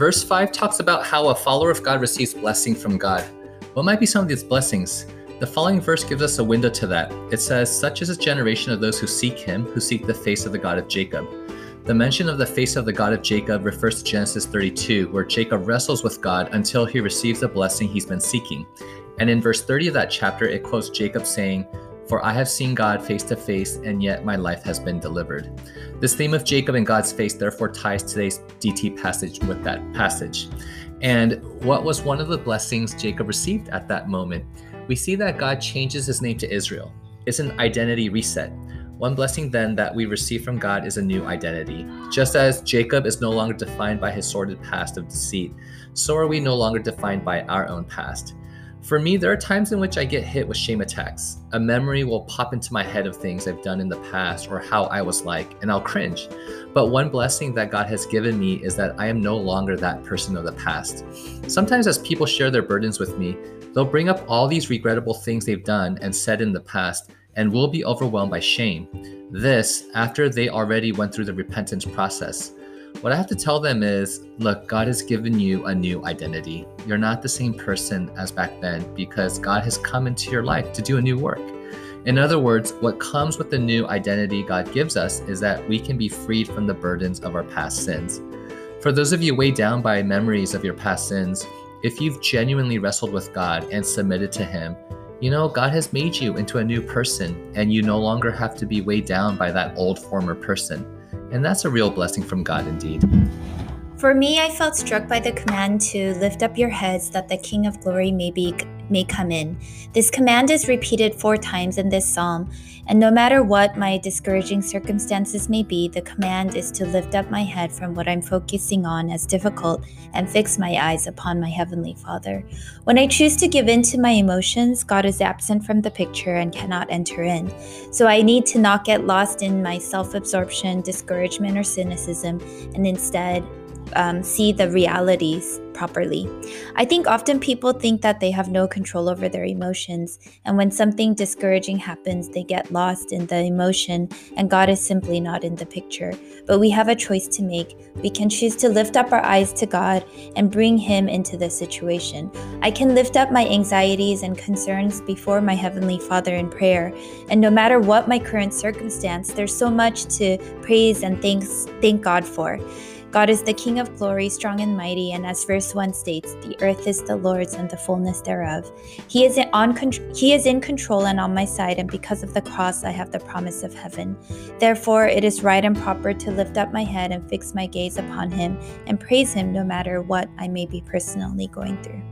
verse 5 talks about how a follower of God receives blessing from God. What might be some of these blessings? The following verse gives us a window to that. It says, Such is a generation of those who seek him, who seek the face of the God of Jacob. The mention of the face of the God of Jacob refers to Genesis 32, where Jacob wrestles with God until he receives the blessing he's been seeking. And in verse 30 of that chapter, it quotes Jacob saying, For I have seen God face to face, and yet my life has been delivered. This theme of Jacob and God's face therefore ties today's DT passage with that passage. And what was one of the blessings Jacob received at that moment? We see that God changes his name to Israel. It's an identity reset. One blessing then that we receive from God is a new identity. Just as Jacob is no longer defined by his sordid past of deceit, so are we no longer defined by our own past. For me, there are times in which I get hit with shame attacks. A memory will pop into my head of things I've done in the past or how I was like, and I'll cringe. But one blessing that God has given me is that I am no longer that person of the past. Sometimes, as people share their burdens with me, they'll bring up all these regrettable things they've done and said in the past, and will be overwhelmed by shame. This after they already went through the repentance process. What I have to tell them is look, God has given you a new identity. You're not the same person as back then because God has come into your life to do a new work. In other words, what comes with the new identity God gives us is that we can be freed from the burdens of our past sins. For those of you weighed down by memories of your past sins, if you've genuinely wrestled with God and submitted to Him, you know, God has made you into a new person, and you no longer have to be weighed down by that old former person. And that's a real blessing from God indeed. For me, I felt struck by the command to lift up your heads that the King of Glory may be may come in. This command is repeated 4 times in this psalm, and no matter what my discouraging circumstances may be, the command is to lift up my head from what I'm focusing on as difficult and fix my eyes upon my heavenly Father. When I choose to give in to my emotions, God is absent from the picture and cannot enter in. So I need to not get lost in my self-absorption, discouragement or cynicism and instead um, see the realities properly. I think often people think that they have no control over their emotions, and when something discouraging happens, they get lost in the emotion, and God is simply not in the picture. But we have a choice to make. We can choose to lift up our eyes to God and bring Him into the situation. I can lift up my anxieties and concerns before my Heavenly Father in prayer, and no matter what my current circumstance, there's so much to praise and thanks, thank God for. God is the King of glory, strong and mighty, and as verse 1 states, the earth is the Lord's and the fullness thereof. He is, on, he is in control and on my side, and because of the cross, I have the promise of heaven. Therefore, it is right and proper to lift up my head and fix my gaze upon Him and praise Him no matter what I may be personally going through.